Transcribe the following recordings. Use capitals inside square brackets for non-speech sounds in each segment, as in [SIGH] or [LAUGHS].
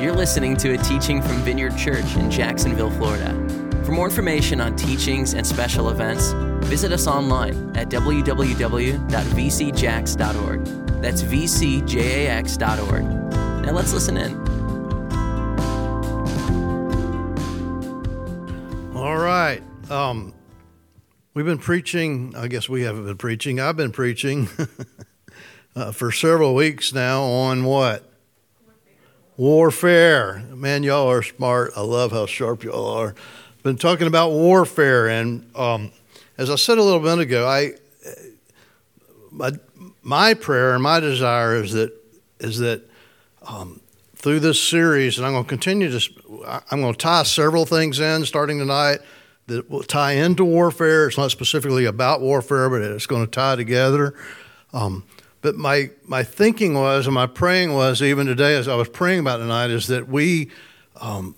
You're listening to a teaching from Vineyard Church in Jacksonville, Florida. For more information on teachings and special events, visit us online at www.vcjax.org. That's vcjax.org. Now let's listen in. All right. Um, we've been preaching, I guess we haven't been preaching, I've been preaching [LAUGHS] uh, for several weeks now on what? Warfare. Man, y'all are smart. I love how sharp y'all are. Been talking about warfare, and um, as I said a little bit ago, I my, my prayer and my desire is that is that um, through this series, and I'm going to continue to I'm going to tie several things in starting tonight that will tie into warfare. It's not specifically about warfare, but it's going to tie together. Um, but my, my thinking was, and my praying was, even today as I was praying about tonight, is that we, um,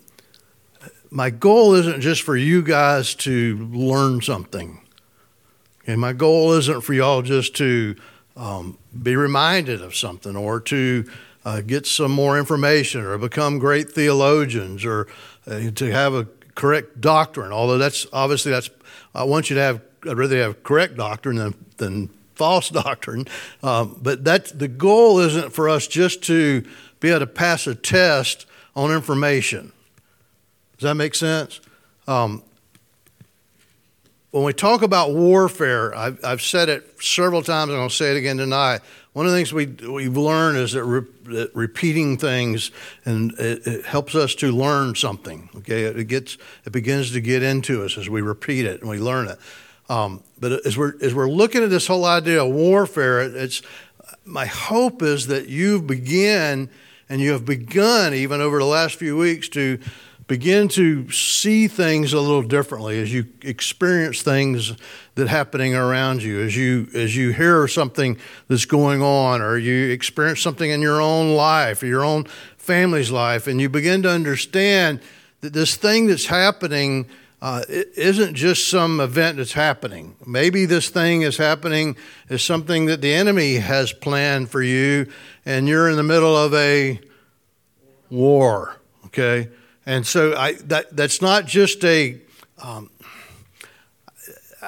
my goal isn't just for you guys to learn something. Okay, my goal isn't for y'all just to um, be reminded of something or to uh, get some more information or become great theologians or uh, to have a correct doctrine. Although that's obviously that's I want you to have I'd rather have correct doctrine than than false doctrine. Um, but that the goal isn't for us just to be able to pass a test on information. Does that make sense? Um, when we talk about warfare, I've, I've, said it several times, and I'll say it again tonight. One of the things we, we've learned is that, re, that repeating things and it, it, helps us to learn something. Okay, it gets it begins to get into us as we repeat it and we learn it. Um, but as we're as we're looking at this whole idea of warfare, it's my hope is that you begin and you have begun even over the last few weeks to begin to see things a little differently as you experience things that happening around you as you as you hear something that's going on or you experience something in your own life or your own family's life and you begin to understand that this thing that's happening uh, it isn't just some event that's happening. Maybe this thing is happening is something that the enemy has planned for you, and you're in the middle of a war. Okay, and so I, that that's not just a. Um,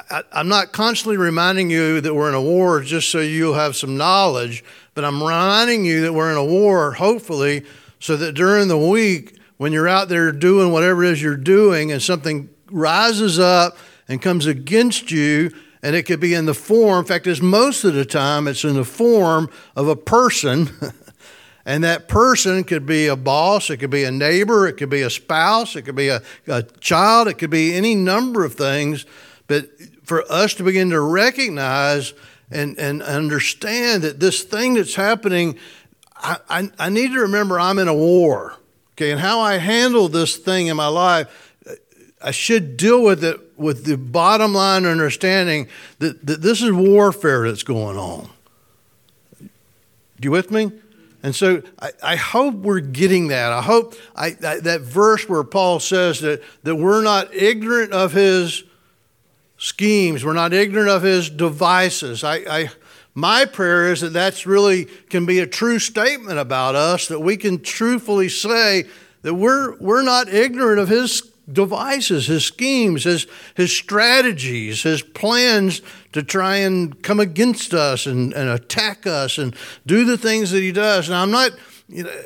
I, I'm not constantly reminding you that we're in a war just so you'll have some knowledge, but I'm reminding you that we're in a war, hopefully, so that during the week when you're out there doing whatever it is you're doing and something rises up and comes against you, and it could be in the form, in fact, it's most of the time, it's in the form of a person. [LAUGHS] and that person could be a boss, it could be a neighbor, it could be a spouse, it could be a, a child, it could be any number of things. But for us to begin to recognize and, and understand that this thing that's happening, I, I, I need to remember I'm in a war. Okay, and how I handle this thing in my life I should deal with it with the bottom line understanding that, that this is warfare that's going on. Do you with me? And so I, I hope we're getting that. I hope I, I, that verse where Paul says that, that we're not ignorant of his schemes, we're not ignorant of his devices. I, I, my prayer is that that's really can be a true statement about us, that we can truthfully say that we're, we're not ignorant of his devices, his schemes, his, his strategies, his plans to try and come against us and, and attack us and do the things that he does. Now, I'm not, you know,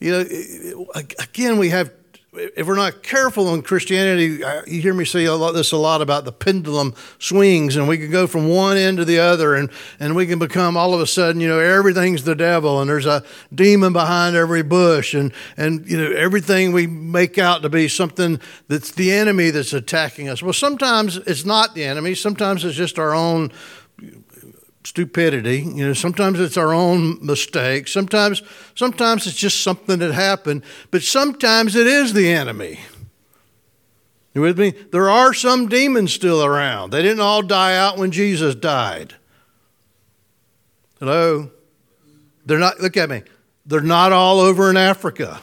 you know, again, we have if we're not careful in Christianity, uh, you hear me say a lot, this a lot about the pendulum swings, and we can go from one end to the other, and, and we can become all of a sudden, you know, everything's the devil, and there's a demon behind every bush, and, and you know, everything we make out to be something that's the enemy that's attacking us. Well, sometimes it's not the enemy, sometimes it's just our own stupidity. You know, sometimes it's our own mistake. Sometimes, sometimes it's just something that happened. But sometimes it is the enemy. You with me? There are some demons still around. They didn't all die out when Jesus died. Hello? They're not, look at me, they're not all over in Africa.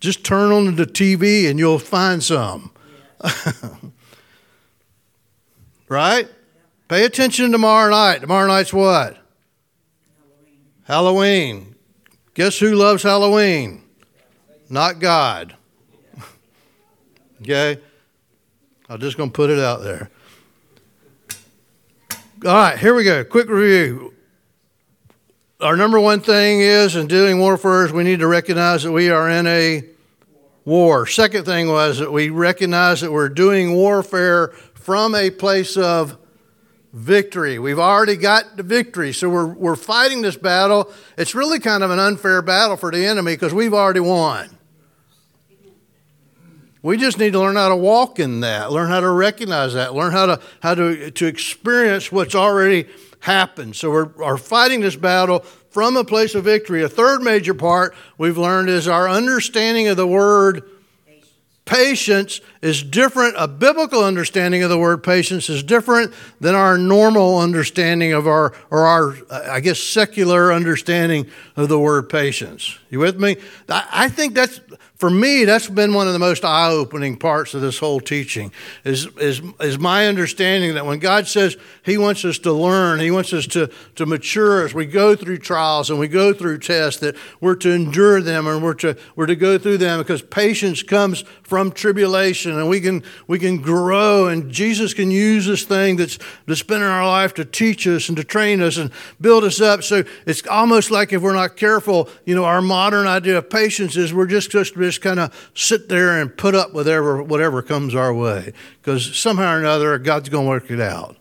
Just turn on the TV and you'll find some. [LAUGHS] right? Pay attention tomorrow night. Tomorrow night's what? Halloween. Halloween. Guess who loves Halloween? Not God. [LAUGHS] okay? I'm just going to put it out there. All right, here we go. Quick review. Our number one thing is in doing warfare is we need to recognize that we are in a war. Second thing was that we recognize that we're doing warfare from a place of victory. We've already got the victory. So we're, we're fighting this battle. It's really kind of an unfair battle for the enemy because we've already won. We just need to learn how to walk in that, learn how to recognize that, learn how to, how to, to experience what's already happened. So we're, are fighting this battle from a place of victory. A third major part we've learned is our understanding of the word patience is different. A biblical understanding of the word patience is different than our normal understanding of our, or our, I guess, secular understanding of the word patience. You with me? I think that's for me, that's been one of the most eye-opening parts of this whole teaching. Is, is, is my understanding that when God says He wants us to learn, He wants us to, to mature as we go through trials and we go through tests, that we're to endure them and we're to, we're to go through them because patience comes from tribulation and we can, we can grow and Jesus can use this thing that's, that's been in our life to teach us and to train us and build us up. So it's almost like if we're not careful, you know, our modern idea of patience is we're just just just kind of sit there and put up with whatever, whatever comes our way because somehow or another God's going to work it out.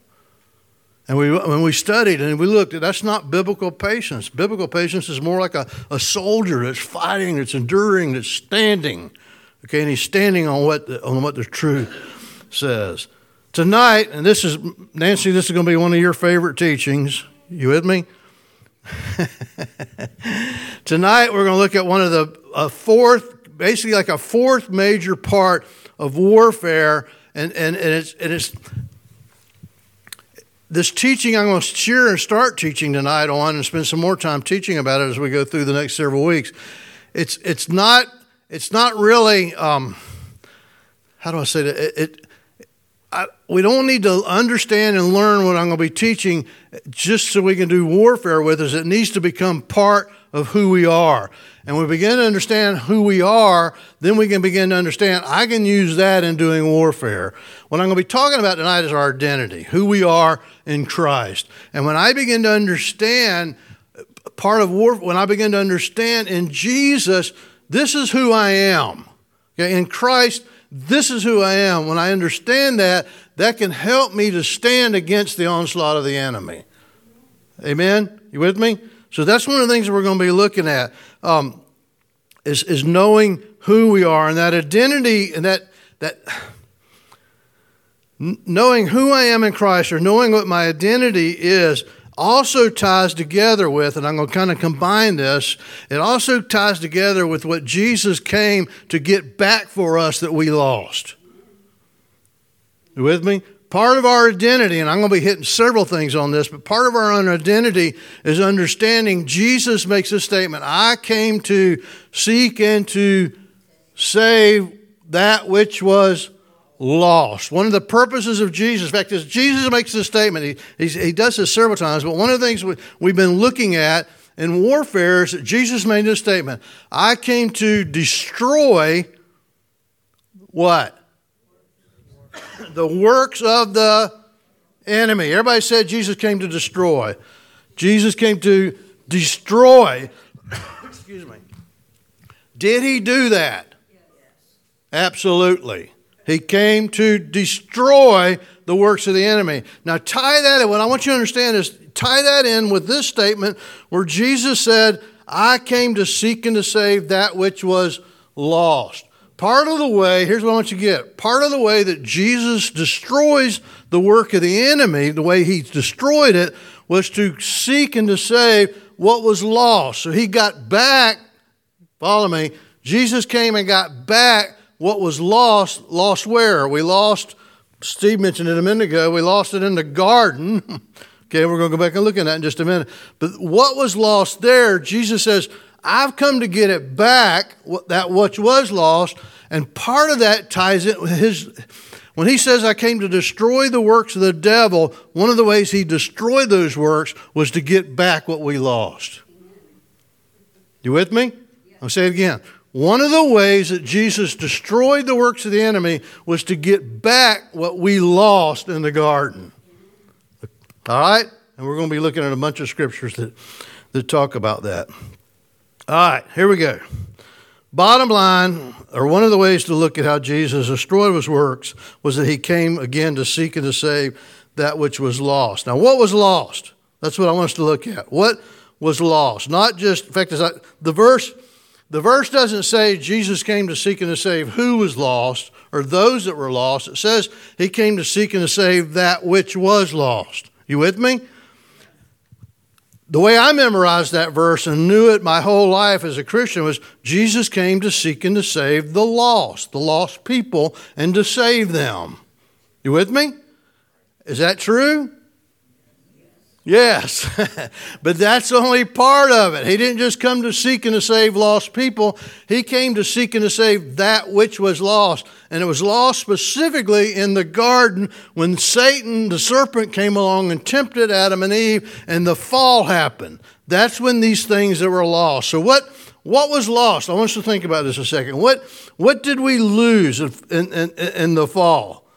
And we, when we studied and we looked, at that's not biblical patience. Biblical patience is more like a, a soldier that's fighting, that's enduring, that's standing. Okay, and he's standing on what the, on what the truth says. Tonight, and this is Nancy, this is going to be one of your favorite teachings. You with me? [LAUGHS] Tonight, we're going to look at one of the a fourth basically like a fourth major part of warfare, and, and, and, it's, and it's this teaching I'm going to share and start teaching tonight on and spend some more time teaching about it as we go through the next several weeks. It's, it's, not, it's not really, um, how do I say that? It, it I, we don't need to understand and learn what I'm going to be teaching just so we can do warfare with us. It needs to become part of who we are and we begin to understand who we are, then we can begin to understand I can use that in doing warfare. What I'm going to be talking about tonight is our identity, who we are in Christ. And when I begin to understand part of war, when I begin to understand in Jesus, this is who I am. Okay? In Christ, this is who I am. When I understand that, that can help me to stand against the onslaught of the enemy. Amen? You with me? So that's one of the things that we're going to be looking at um, is, is knowing who we are and that identity and that, that [SIGHS] knowing who I am in Christ or knowing what my identity is also ties together with, and I'm going to kind of combine this, it also ties together with what Jesus came to get back for us that we lost. You with me? Part of our identity, and I'm going to be hitting several things on this, but part of our identity is understanding Jesus makes a statement I came to seek and to save that which was lost. One of the purposes of Jesus, in fact, is Jesus makes this statement. He, he does this several times, but one of the things we, we've been looking at in warfare is that Jesus made this statement I came to destroy what? the works of the enemy. Everybody said Jesus came to destroy. Jesus came to destroy. [COUGHS] Excuse me. Did he do that? Absolutely. He came to destroy the works of the enemy. Now, tie that in. What I want you to understand is tie that in with this statement where Jesus said, I came to seek and to save that which was lost. Part of the way, here's what I want you to get part of the way that Jesus destroys the work of the enemy, the way he destroyed it, was to seek and to save what was lost. So he got back, follow me, Jesus came and got back what was lost. Lost where? We lost, Steve mentioned it a minute ago, we lost it in the garden. [LAUGHS] okay, we're going to go back and look at that in just a minute. But what was lost there, Jesus says, I've come to get it back, that which was lost. And part of that ties with his. When he says, I came to destroy the works of the devil, one of the ways he destroyed those works was to get back what we lost. You with me? I'll say it again. One of the ways that Jesus destroyed the works of the enemy was to get back what we lost in the garden. All right? And we're going to be looking at a bunch of scriptures that, that talk about that. All right, here we go. Bottom line, or one of the ways to look at how Jesus destroyed his works, was that he came again to seek and to save that which was lost. Now, what was lost? That's what I want us to look at. What was lost? Not just, in fact, the verse the verse doesn't say Jesus came to seek and to save who was lost or those that were lost. It says he came to seek and to save that which was lost. You with me? The way I memorized that verse and knew it my whole life as a Christian was Jesus came to seek and to save the lost, the lost people, and to save them. You with me? Is that true? Yes, [LAUGHS] but that's only part of it. He didn't just come to seek and to save lost people. He came to seek and to save that which was lost. And it was lost specifically in the garden when Satan, the serpent, came along and tempted Adam and Eve, and the fall happened. That's when these things that were lost. So, what, what was lost? I want you to think about this a second. What, what did we lose in, in, in the fall?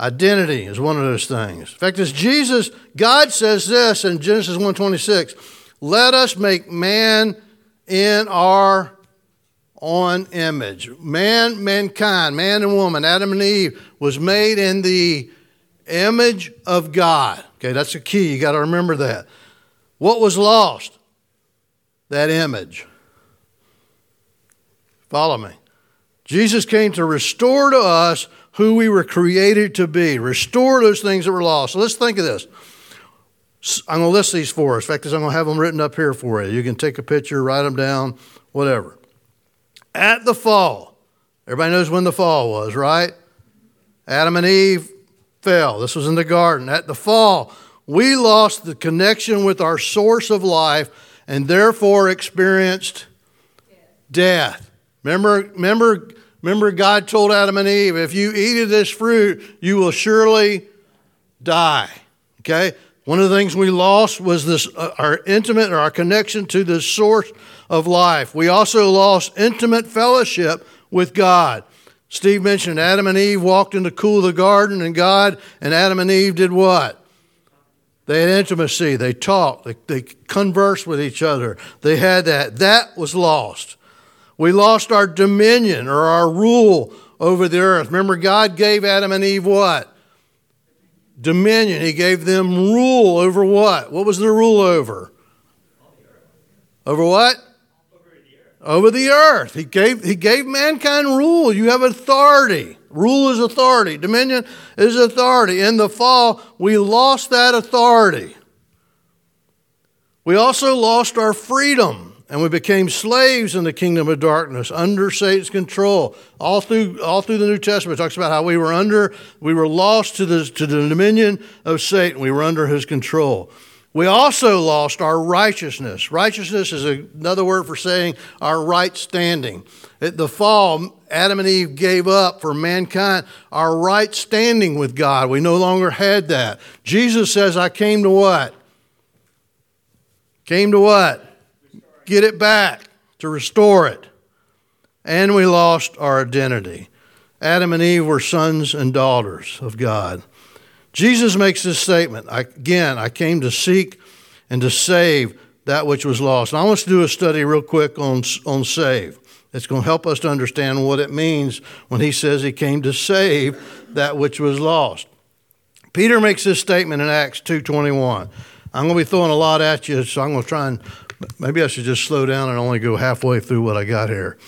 Identity is one of those things. In fact, as Jesus, God says this in Genesis 1:26, let us make man in our own image. Man, mankind, man and woman, Adam and Eve, was made in the image of God. Okay, that's a key. You got to remember that. What was lost? That image. Follow me. Jesus came to restore to us who we were created to be, restore those things that were lost. So let's think of this. I'm going to list these for us. In fact, I'm going to have them written up here for you. You can take a picture, write them down, whatever. At the fall, everybody knows when the fall was, right? Adam and Eve fell. This was in the garden. At the fall, we lost the connection with our source of life and therefore experienced death. Remember, remember Remember, God told Adam and Eve, if you eat of this fruit, you will surely die. Okay? One of the things we lost was this uh, our intimate or our connection to the source of life. We also lost intimate fellowship with God. Steve mentioned Adam and Eve walked in the cool of the garden, and God and Adam and Eve did what? They had intimacy. They talked. They, they conversed with each other. They had that. That was lost. We lost our dominion or our rule over the earth. Remember, God gave Adam and Eve what? Dominion. He gave them rule over what? What was the rule over? Over what? Over the earth. He gave, he gave mankind rule. You have authority. Rule is authority. Dominion is authority. In the fall, we lost that authority. We also lost our freedom and we became slaves in the kingdom of darkness under Satan's control. All through, all through the New Testament talks about how we were under, we were lost to the, to the dominion of Satan. We were under his control. We also lost our righteousness. Righteousness is another word for saying our right standing. At the fall, Adam and Eve gave up for mankind our right standing with God. We no longer had that. Jesus says, I came to what? Came to what? Get it back, to restore it. And we lost our identity. Adam and Eve were sons and daughters of God. Jesus makes this statement again, I came to seek and to save that which was lost. And I want to do a study real quick on, on save. It's going to help us to understand what it means when he says he came to save that which was lost. Peter makes this statement in Acts 2.21. I'm going to be throwing a lot at you, so I'm going to try and Maybe I should just slow down and only go halfway through what I got here.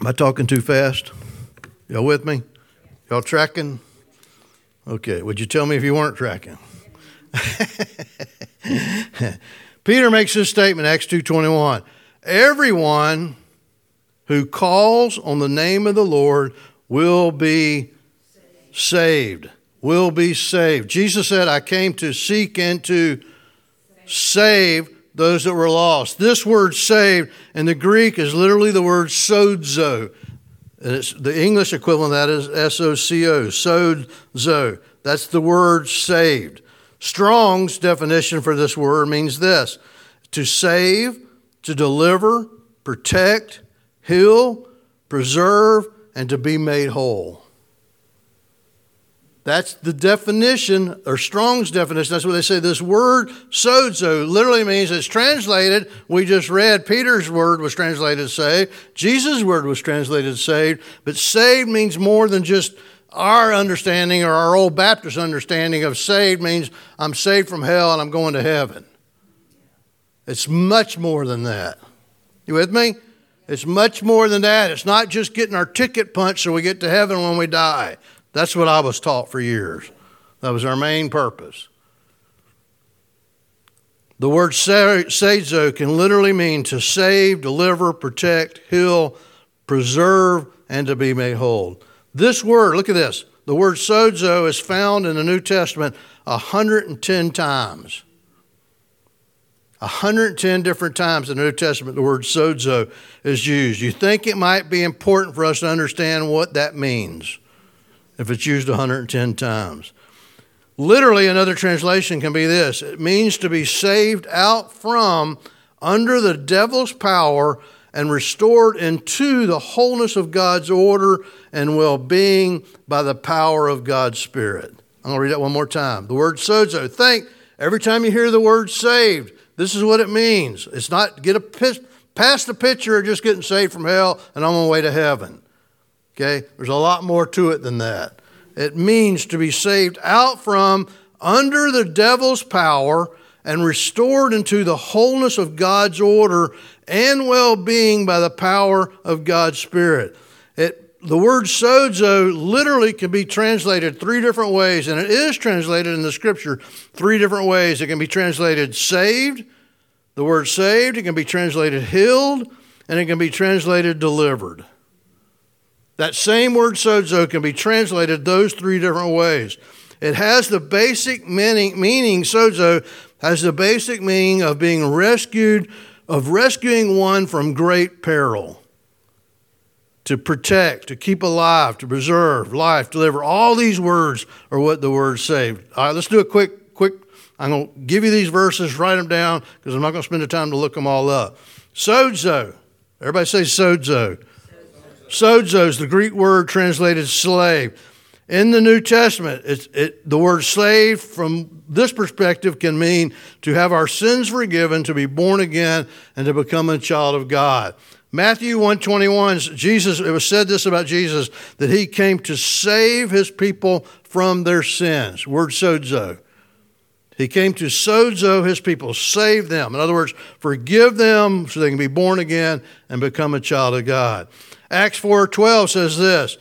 Am I talking too fast? Y'all with me? Y'all tracking? Okay, would you tell me if you weren't tracking? [LAUGHS] Peter makes this statement, Acts 2.21. Everyone who calls on the name of the Lord will be saved. Will be saved. Jesus said, I came to seek and to save those that were lost. This word saved in the Greek is literally the word sozo. And it's the English equivalent that is S O C O, sozo. That's the word saved. Strong's definition for this word means this to save, to deliver, protect, heal, preserve, and to be made whole. That's the definition, or Strong's definition. That's what they say. This word sozo literally means it's translated. We just read Peter's word was translated saved. Jesus' word was translated saved. But saved means more than just our understanding or our old Baptist understanding of saved means I'm saved from hell and I'm going to heaven. It's much more than that. You with me? It's much more than that. It's not just getting our ticket punched so we get to heaven when we die. That's what I was taught for years. That was our main purpose. The word sozo can literally mean to save, deliver, protect, heal, preserve, and to be made whole. This word, look at this. The word sozo is found in the New Testament 110 times. 110 different times in the New Testament, the word sozo is used. You think it might be important for us to understand what that means if it's used 110 times. Literally, another translation can be this it means to be saved out from, under the devil's power, and restored into the wholeness of God's order and well being by the power of God's Spirit. I'm going to read that one more time. The word sozo. Think every time you hear the word saved, this is what it means. It's not get a past the picture of just getting saved from hell and I'm on my way to heaven. Okay? There's a lot more to it than that. It means to be saved out from under the devil's power and restored into the wholeness of God's order and well being by the power of God's Spirit. It, the word sozo literally can be translated three different ways, and it is translated in the scripture three different ways. It can be translated saved, the word saved, it can be translated healed, and it can be translated delivered. That same word sozo can be translated those three different ways. It has the basic meaning, meaning sozo has the basic meaning of being rescued, of rescuing one from great peril. To protect, to keep alive, to preserve, life, deliver. All these words are what the word saved. All right, let's do a quick, quick. I'm going to give you these verses, write them down, because I'm not going to spend the time to look them all up. Sozo. Everybody say sozo. Sozo is the Greek word translated slave. In the New Testament, it, the word slave from this perspective can mean to have our sins forgiven, to be born again, and to become a child of God. Matthew 121, Jesus, it was said this about Jesus, that he came to save his people from their sins. Word sozo. He came to sozo his people, save them. In other words, forgive them so they can be born again and become a child of God. Acts 4:12 says this,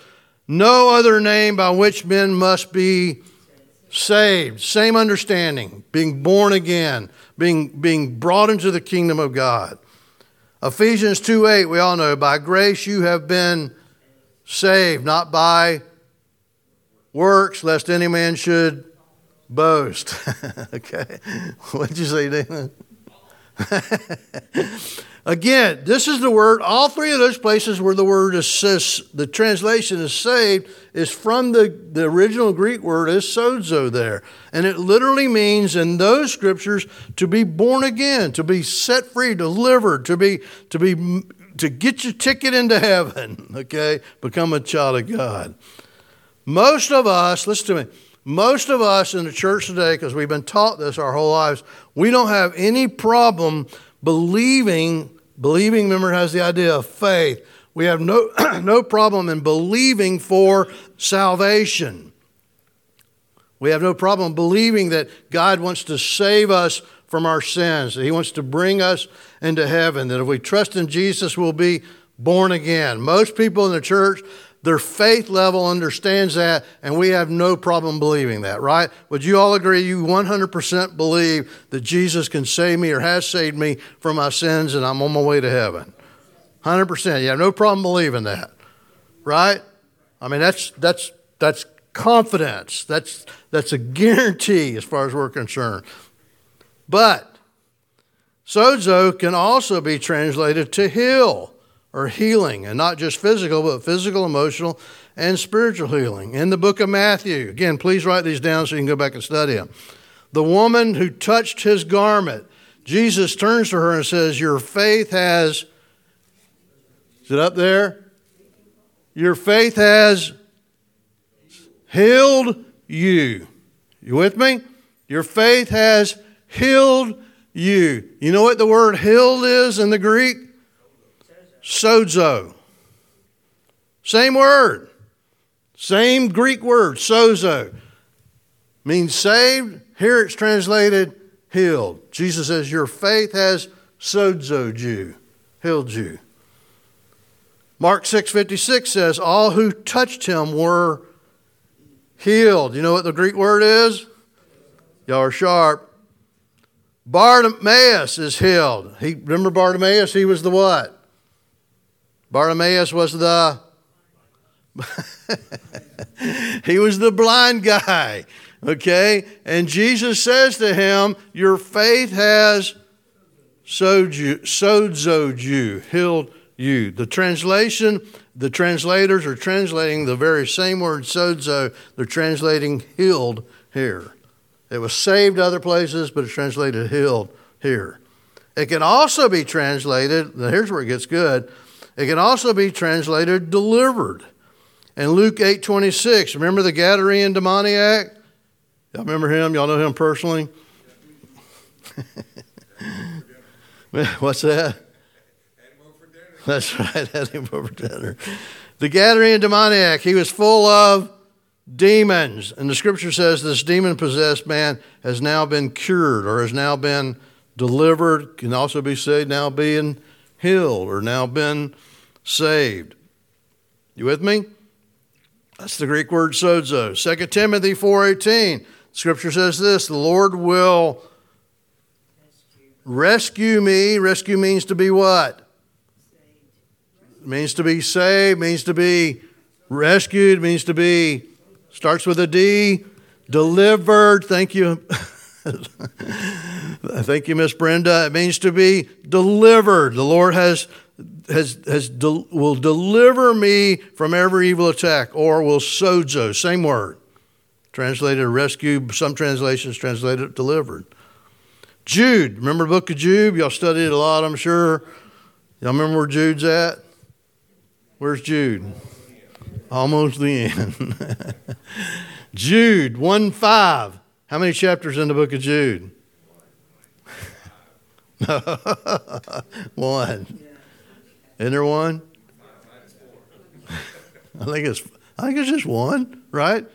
no other name by which men must be saved. Same understanding, being born again, being, being brought into the kingdom of God. Ephesians 2 8, we all know, by grace you have been saved, not by works, lest any man should boast. [LAUGHS] okay. What did you say, Damon? [LAUGHS] Again, this is the word. All three of those places where the word is says, the translation is saved is from the, the original Greek word is sozo there. And it literally means in those scriptures to be born again, to be set free, delivered, to be to be to get your ticket into heaven, [LAUGHS] okay? Become a child of God. Most of us, listen to me, most of us in the church today, because we've been taught this our whole lives, we don't have any problem believing Believing, remember, has the idea of faith. We have no, [CLEARS THROAT] no problem in believing for salvation. We have no problem believing that God wants to save us from our sins, that He wants to bring us into heaven, that if we trust in Jesus, we'll be born again. Most people in the church, their faith level understands that, and we have no problem believing that, right? Would you all agree you 100% believe that Jesus can save me or has saved me from my sins and I'm on my way to heaven? 100%. You have no problem believing that, right? I mean, that's, that's, that's confidence. That's, that's a guarantee as far as we're concerned. But sozo can also be translated to heal or healing, and not just physical, but physical, emotional, and spiritual healing. In the book of Matthew, again, please write these down so you can go back and study them. The woman who touched his garment, Jesus turns to her and says, Your faith has, is it up there? Your faith has healed you. You with me? Your faith has healed you. You know what the word healed is in the Greek? Sozo. Same word. Same Greek word, sozo. Means saved. Here it's translated healed. Jesus says, Your faith has sozoed you, healed you. Mark 6:56 says, All who touched him were healed. You know what the Greek word is? Y'all are sharp. Bartimaeus is healed. He remember Bartimaeus? He was the what? Bartimaeus was the [LAUGHS] he was the blind guy. Okay? And Jesus says to him, Your faith has sozoed you, healed you. The translation, the translators are translating the very same word sozo, they're translating healed here. It was saved other places, but it's translated healed here. It can also be translated, here's where it gets good. It can also be translated delivered. In Luke 8 26, remember the Gadarene demoniac? Y'all remember him? Y'all know him personally? [LAUGHS] What's that? That's right, had him over dinner. The Gadarene demoniac, he was full of demons. And the scripture says this demon possessed man has now been cured or has now been delivered, can also be said now being healed or now been saved. You with me? That's the Greek word sozo. 2 Timothy 4:18. Scripture says this, the Lord will rescue me. Rescue means to be what? It means to be saved, means to be rescued, means to be Starts with a D. Delivered. Thank you. [LAUGHS] Thank you, Miss Brenda. It means to be delivered. The Lord has has has will deliver me from every evil attack, or will sozo. Same word. Translated rescue. Some translations translated delivered. Jude. Remember the book of Jude? Y'all studied it a lot, I'm sure. Y'all remember where Jude's at? Where's Jude? Almost the end. [LAUGHS] Jude 1 5. How many chapters in the book of Jude? [LAUGHS] one. Isn't there one? I think it's I think it's just one, right?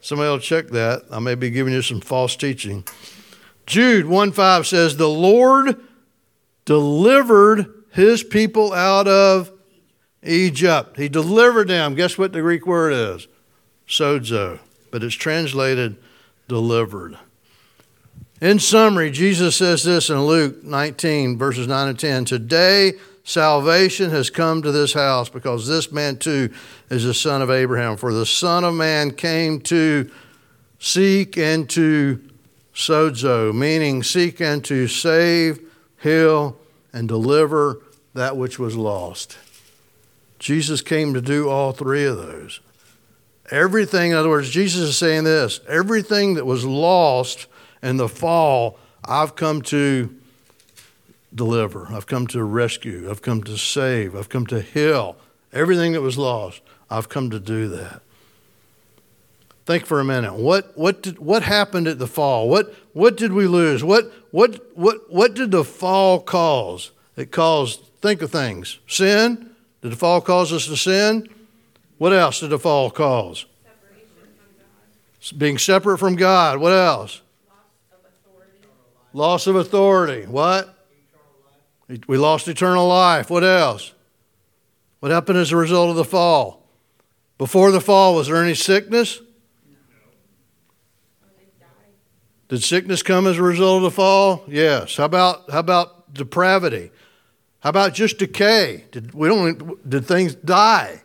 Somebody will check that. I may be giving you some false teaching. Jude 1 5 says, The Lord delivered his people out of Egypt. He delivered them. Guess what the Greek word is? Sozo. But it's translated delivered. In summary, Jesus says this in Luke 19, verses 9 and 10 Today salvation has come to this house because this man too is the son of Abraham. For the Son of Man came to seek and to sozo, meaning seek and to save, heal, and deliver that which was lost. Jesus came to do all three of those. Everything, in other words, Jesus is saying this everything that was lost in the fall, I've come to deliver. I've come to rescue. I've come to save. I've come to heal. Everything that was lost, I've come to do that. Think for a minute. What, what, did, what happened at the fall? What, what did we lose? What, what, what, what did the fall cause? It caused, think of things sin, did the fall cause us to sin? What else did the fall cause? Being separate from God. What else? Loss of authority. What? We lost eternal life. What else? What happened as a result of the fall? Before the fall, was there any sickness? Did sickness come as a result of the fall? Yes. How about how about depravity? How about just decay? Did, we don't, did things die?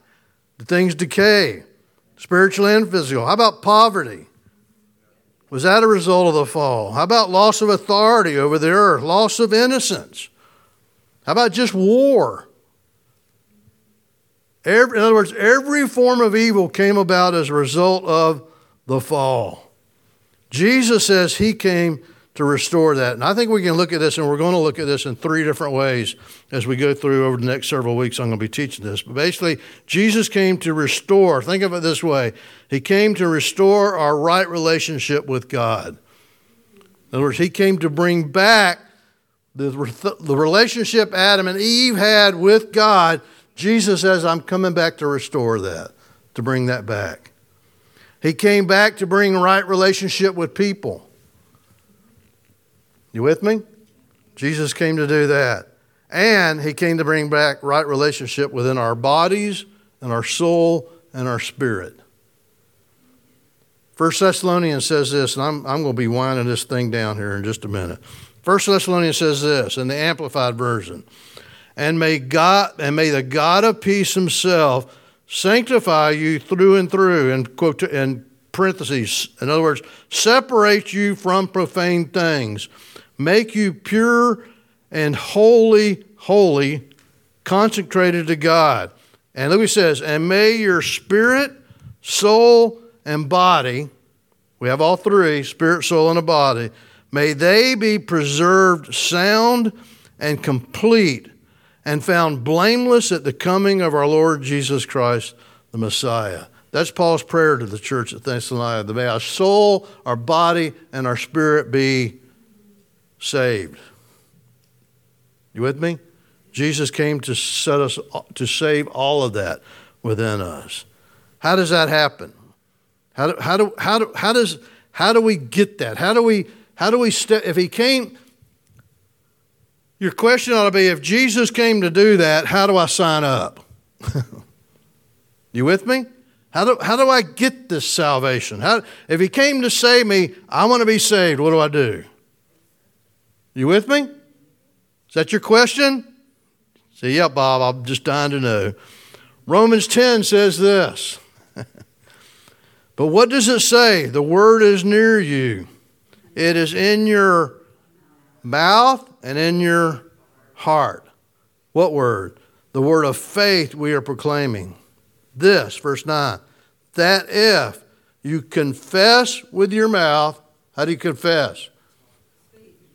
Did things decay? Spiritual and physical. How about poverty? Was that a result of the fall? How about loss of authority over the earth? Loss of innocence? How about just war? Every, in other words, every form of evil came about as a result of the fall. Jesus says he came to restore that. And I think we can look at this, and we're going to look at this in three different ways as we go through over the next several weeks. I'm going to be teaching this. But basically, Jesus came to restore. Think of it this way He came to restore our right relationship with God. In other words, He came to bring back the, the relationship Adam and Eve had with God. Jesus says, I'm coming back to restore that, to bring that back. He came back to bring right relationship with people. You with me? Jesus came to do that. And he came to bring back right relationship within our bodies and our soul and our spirit. First Thessalonians says this, and I'm, I'm going to be winding this thing down here in just a minute. First Thessalonians says this in the Amplified Version. And may God and may the God of peace himself sanctify you through and through, and quote in parentheses, in other words, separate you from profane things make you pure and holy, holy, consecrated to God. And he says, and may your spirit, soul, and body, we have all three spirit, soul, and a body, may they be preserved sound and complete and found blameless at the coming of our Lord Jesus Christ, the Messiah. That's Paul's prayer to the church at Thessalonica. May our soul, our body, and our spirit be saved. You with me? Jesus came to set us to save all of that within us. How does that happen? How do, how do, how do, how does how do we get that? How do we how do we st- if he came your question ought to be if Jesus came to do that, how do I sign up? [LAUGHS] you with me? How do, how do I get this salvation? How, if he came to save me, I want to be saved. What do I do? You with me? Is that your question? Say, yeah, Bob, I'm just dying to know. Romans 10 says this. [LAUGHS] but what does it say? The word is near you, it is in your mouth and in your heart. What word? The word of faith we are proclaiming. This, verse 9, that if you confess with your mouth, how do you confess?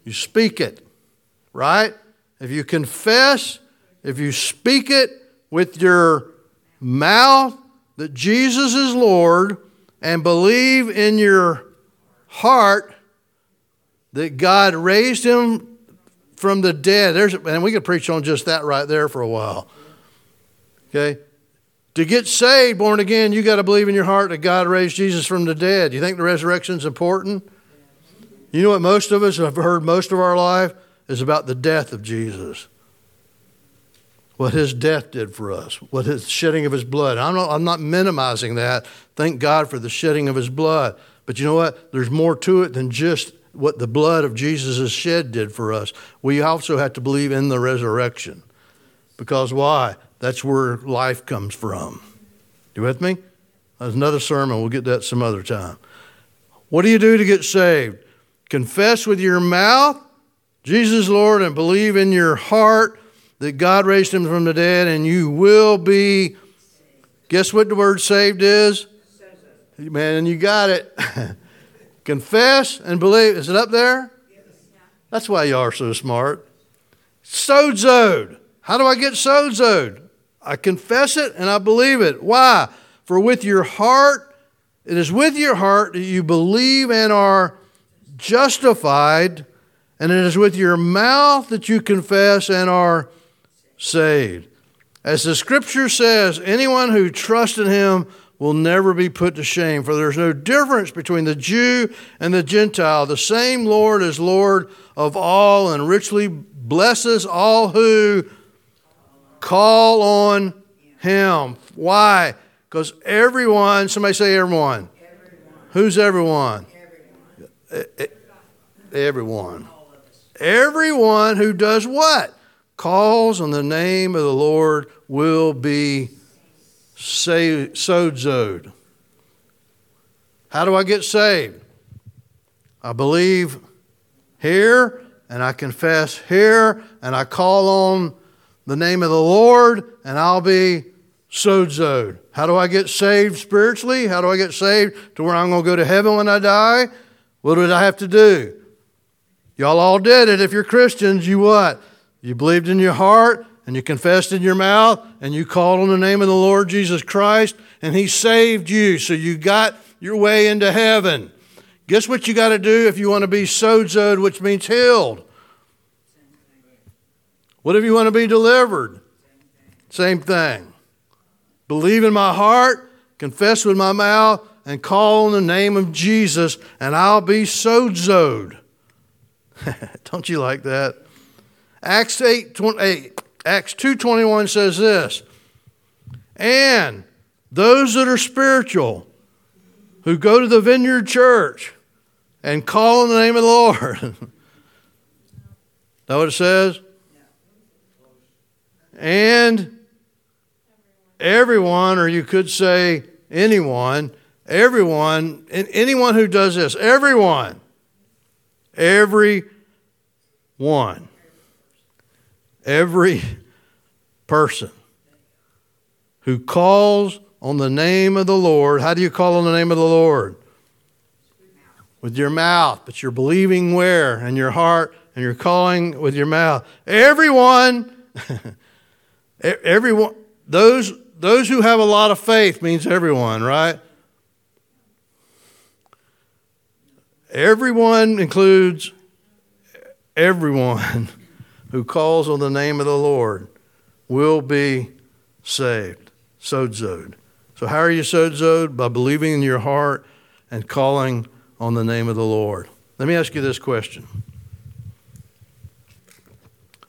You speak it, right? If you confess, if you speak it with your mouth that Jesus is Lord and believe in your heart that God raised him from the dead. There's, and we could preach on just that right there for a while. Okay? To get saved, born again, you got to believe in your heart that God raised Jesus from the dead. You think the resurrection is important? You know what most of us have heard most of our life is about the death of Jesus. What his death did for us, what his shedding of his blood. I'm not, I'm not minimizing that. Thank God for the shedding of his blood. But you know what? There's more to it than just what the blood of Jesus' shed did for us. We also have to believe in the resurrection. Because why? That's where life comes from. You with me? That's another sermon. We'll get that some other time. What do you do to get saved? Confess with your mouth Jesus Lord and believe in your heart that God raised him from the dead, and you will be. Guess what the word saved is? Man, you got it. [LAUGHS] confess and believe. Is it up there? That's why you are so smart. Sozoed. How do I get sozoed? I confess it and I believe it. Why? For with your heart, it is with your heart that you believe and are justified, and it is with your mouth that you confess and are saved. As the scripture says, anyone who trusts in him will never be put to shame, for there's no difference between the Jew and the Gentile. The same Lord is Lord of all and richly blesses all who call on him. Why? Because everyone, somebody say everyone. everyone. Who's everyone? Eh, eh, everyone. Everyone who does what? Calls on the name of the Lord will be sozoed. How do I get saved? I believe here, and I confess here, and I call on the name of the Lord, and I'll be sozoed. How do I get saved spiritually? How do I get saved to where I'm going to go to heaven when I die? What did I have to do? Y'all all did it. If you're Christians, you what? You believed in your heart and you confessed in your mouth and you called on the name of the Lord Jesus Christ and He saved you. So you got your way into heaven. Guess what you got to do if you want to be sozoed, which means healed? What if you want to be delivered? Same thing. Believe in my heart, confess with my mouth, and call on the name of Jesus, and I'll be sozoed. [LAUGHS] Don't you like that? Acts 8, 28, Acts 2.21 says this, And those that are spiritual, who go to the vineyard church and call on the name of the Lord. [LAUGHS] that what it says? And everyone, or you could say anyone, everyone, anyone who does this, everyone, every one, every person who calls on the name of the Lord. How do you call on the name of the Lord? With your mouth, but you're believing where? And your heart, and you're calling with your mouth. Everyone, [LAUGHS] everyone, those, those who have a lot of faith means everyone, right? Everyone includes everyone [LAUGHS] who calls on the name of the Lord will be saved. Sozoed. So, how are you sozoed? By believing in your heart and calling on the name of the Lord. Let me ask you this question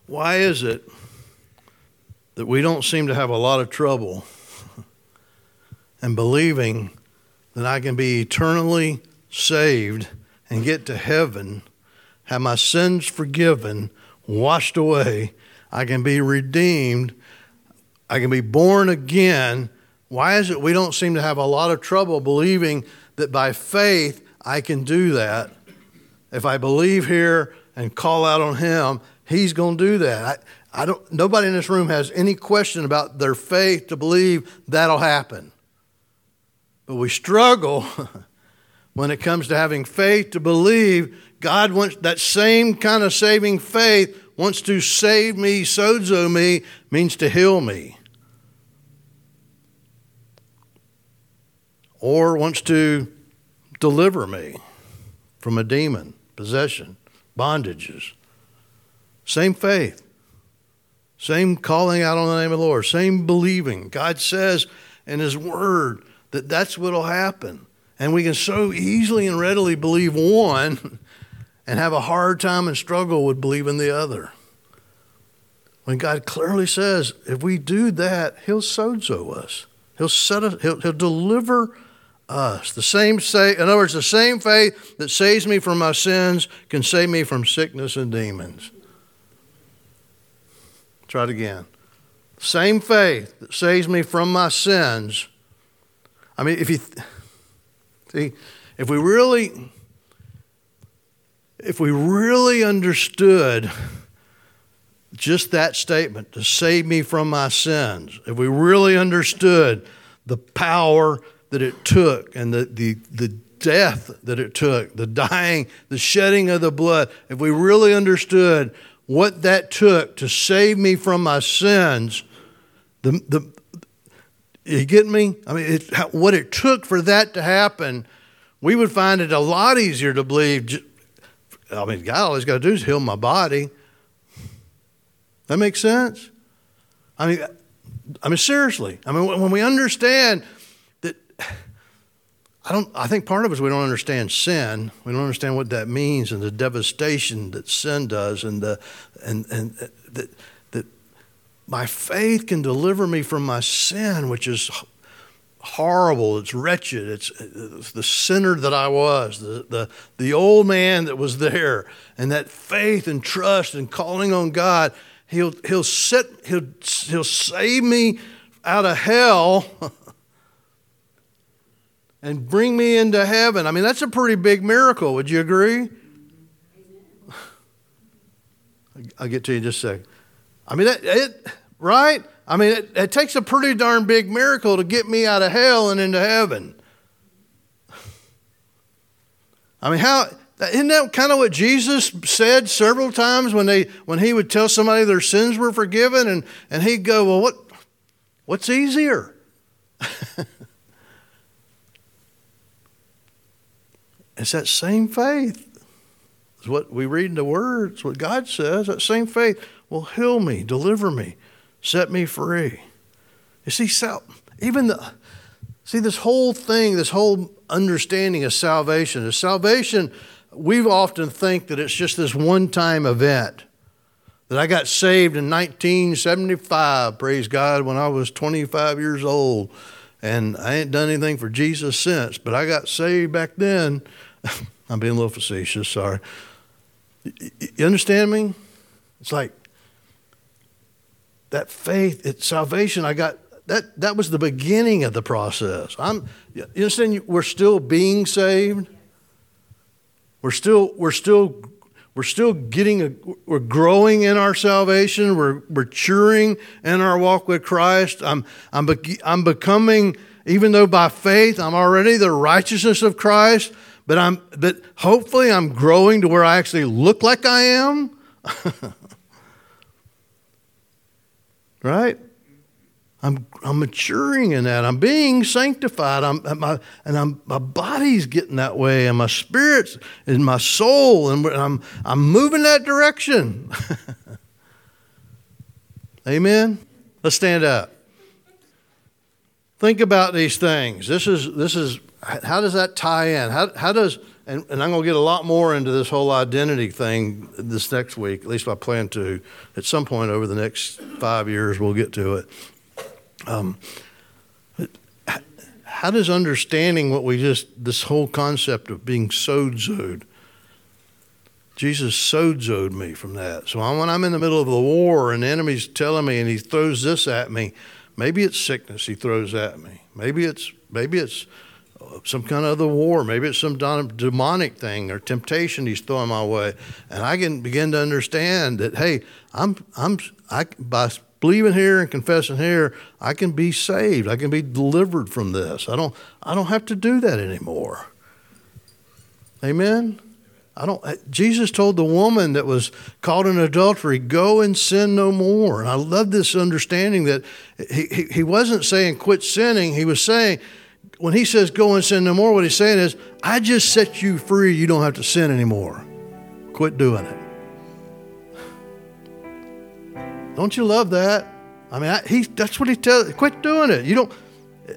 Why is it that we don't seem to have a lot of trouble [LAUGHS] in believing that I can be eternally saved and get to heaven, have my sins forgiven, washed away, I can be redeemed, I can be born again? Why is it we don't seem to have a lot of trouble believing that by faith I can do that? If I believe here and call out on Him, He's going to do that. I, I don't. Nobody in this room has any question about their faith to believe that'll happen. But we struggle [LAUGHS] when it comes to having faith to believe God wants that same kind of saving faith wants to save me, sozo me, means to heal me. or wants to deliver me from a demon, possession, bondages. Same faith, same calling out on the name of the Lord, same believing. God says in His Word that that's what will happen. And we can so easily and readily believe one and have a hard time and struggle with believing the other. When God clearly says, if we do that, He'll sozo us. He'll set us, he'll, he'll deliver us. The same say, in other words, the same faith that saves me from my sins can save me from sickness and demons. Try it again. Same faith that saves me from my sins. I mean, if you see, if we really, if we really understood just that statement to save me from my sins, if we really understood the power that it took and the, the, the death that it took, the dying, the shedding of the blood, if we really understood what that took to save me from my sins, the, the, you get me? I mean, it, what it took for that to happen, we would find it a lot easier to believe. I mean, God, all He's got to do is heal my body. That makes sense? I mean, I mean, seriously. I mean, when we understand that, I don't. I think part of is we don't understand sin. We don't understand what that means and the devastation that sin does, and the and and uh, that my faith can deliver me from my sin, which is horrible. It's wretched. It's, it's the sinner that I was, the, the the old man that was there, and that faith and trust and calling on God. He'll he'll set he'll he'll save me out of hell. [LAUGHS] and bring me into heaven. I mean, that's a pretty big miracle. Would you agree? [LAUGHS] I'll get to you in just a second. I mean, it, it right? I mean, it, it takes a pretty darn big miracle to get me out of hell and into heaven. I mean, how Isn't that kind of what Jesus said several times when they when he would tell somebody their sins were forgiven and, and he'd go, Well, what what's easier? [LAUGHS] it's that same faith. It's what we read in the Word. It's what God says. That same faith will heal me, deliver me, set me free. You see, even the see this whole thing, this whole understanding of salvation is salvation. We often think that it's just this one-time event. That I got saved in 1975, praise God, when I was 25 years old. And I ain't done anything for Jesus since, but I got saved back then. [LAUGHS] I'm being a little facetious, sorry. You understand me? It's like that faith, it's salvation. I got that. That was the beginning of the process. I'm. You understand? We're still being saved. We're still. We're still. We're still getting. A, we're growing in our salvation. We're maturing in our walk with Christ. I'm. I'm. I'm becoming. Even though by faith I'm already the righteousness of Christ, but I'm. But hopefully I'm growing to where I actually look like I am. [LAUGHS] right? I'm, I'm maturing in that. I'm being sanctified. I'm, my, and I'm, my body's getting that way, and my spirit's and my soul, and I'm, I'm moving that direction. [LAUGHS] Amen? Let's stand up. Think about these things. This is, this is how does that tie in? How, how does and, and I'm going to get a lot more into this whole identity thing this next week. At least I plan to. At some point over the next five years, we'll get to it. Um, how does understanding what we just this whole concept of being sozoed? Jesus sozoed me from that. So when I'm in the middle of a war and the enemy's telling me and he throws this at me, maybe it's sickness he throws at me. Maybe it's maybe it's some kind of other war. Maybe it's some demonic thing or temptation he's throwing my way, and I can begin to understand that. Hey, I'm I'm I by believing here and confessing here, I can be saved. I can be delivered from this. I don't I don't have to do that anymore. Amen. I don't. Jesus told the woman that was caught in adultery, "Go and sin no more." And I love this understanding that he, he, he wasn't saying quit sinning. He was saying when he says go and sin no more, what he's saying is, I just set you free. You don't have to sin anymore. Quit doing it. Don't you love that? I mean, I, he, that's what he tells. Quit doing it. You don't.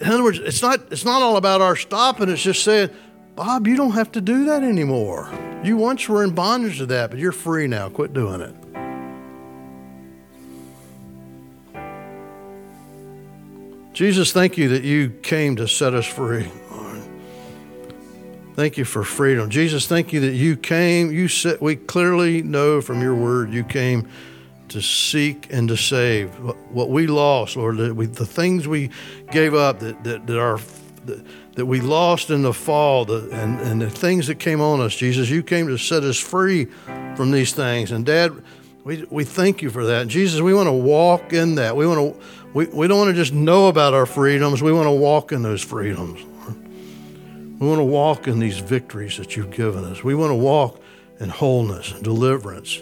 In other words, it's not. It's not all about our stopping. It's just saying, Bob, you don't have to do that anymore. You once were in bondage to that, but you're free now. Quit doing it. Jesus, thank you that you came to set us free. Thank you for freedom. Jesus, thank you that you came. You said we clearly know from your word you came to seek and to save what we lost, Lord. We, the things we gave up, that that, that that, that we lost in the fall, the, and and the things that came on us. Jesus, you came to set us free from these things. And Dad, we we thank you for that. Jesus, we want to walk in that. We want to we, we don't want to just know about our freedoms, we want to walk in those freedoms. We want to walk in these victories that you've given us. We want to walk in wholeness, deliverance,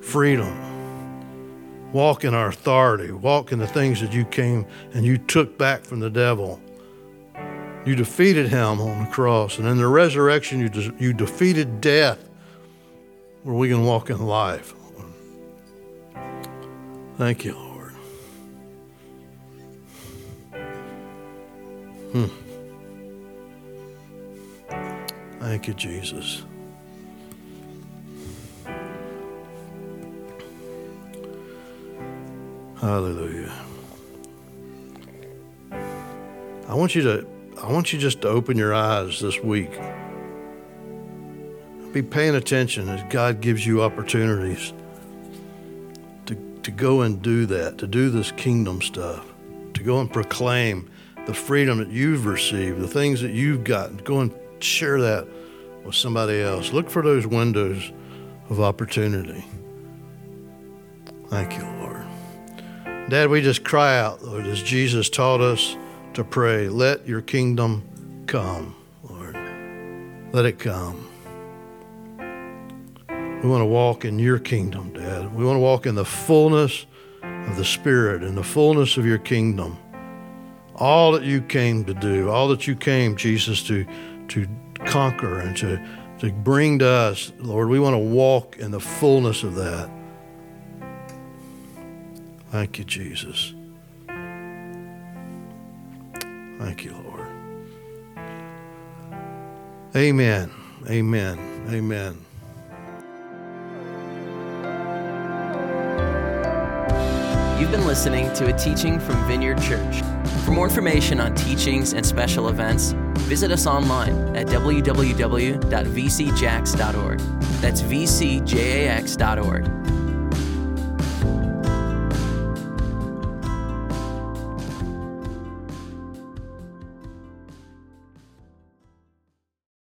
freedom. Walk in our authority. Walk in the things that you came and you took back from the devil. You defeated him on the cross. And in the resurrection, you, de- you defeated death where we can walk in life. Thank you, Lord. Hmm. Thank you, Jesus. Hallelujah. I want you to I want you just to open your eyes this week. Be paying attention as God gives you opportunities to go and do that, to do this kingdom stuff, to go and proclaim the freedom that you've received, the things that you've gotten. Go and share that with somebody else. Look for those windows of opportunity. Thank you, Lord. Dad, we just cry out, Lord, as Jesus taught us to pray, let your kingdom come, Lord. Let it come. We want to walk in your kingdom, Dad. We want to walk in the fullness of the Spirit and the fullness of your kingdom. All that you came to do, all that you came, Jesus, to, to conquer and to, to bring to us, Lord, we want to walk in the fullness of that. Thank you, Jesus. Thank you, Lord. Amen. Amen. Amen. You've been listening to a teaching from Vineyard Church. For more information on teachings and special events, visit us online at www.vcjax.org. That's vcjax.org.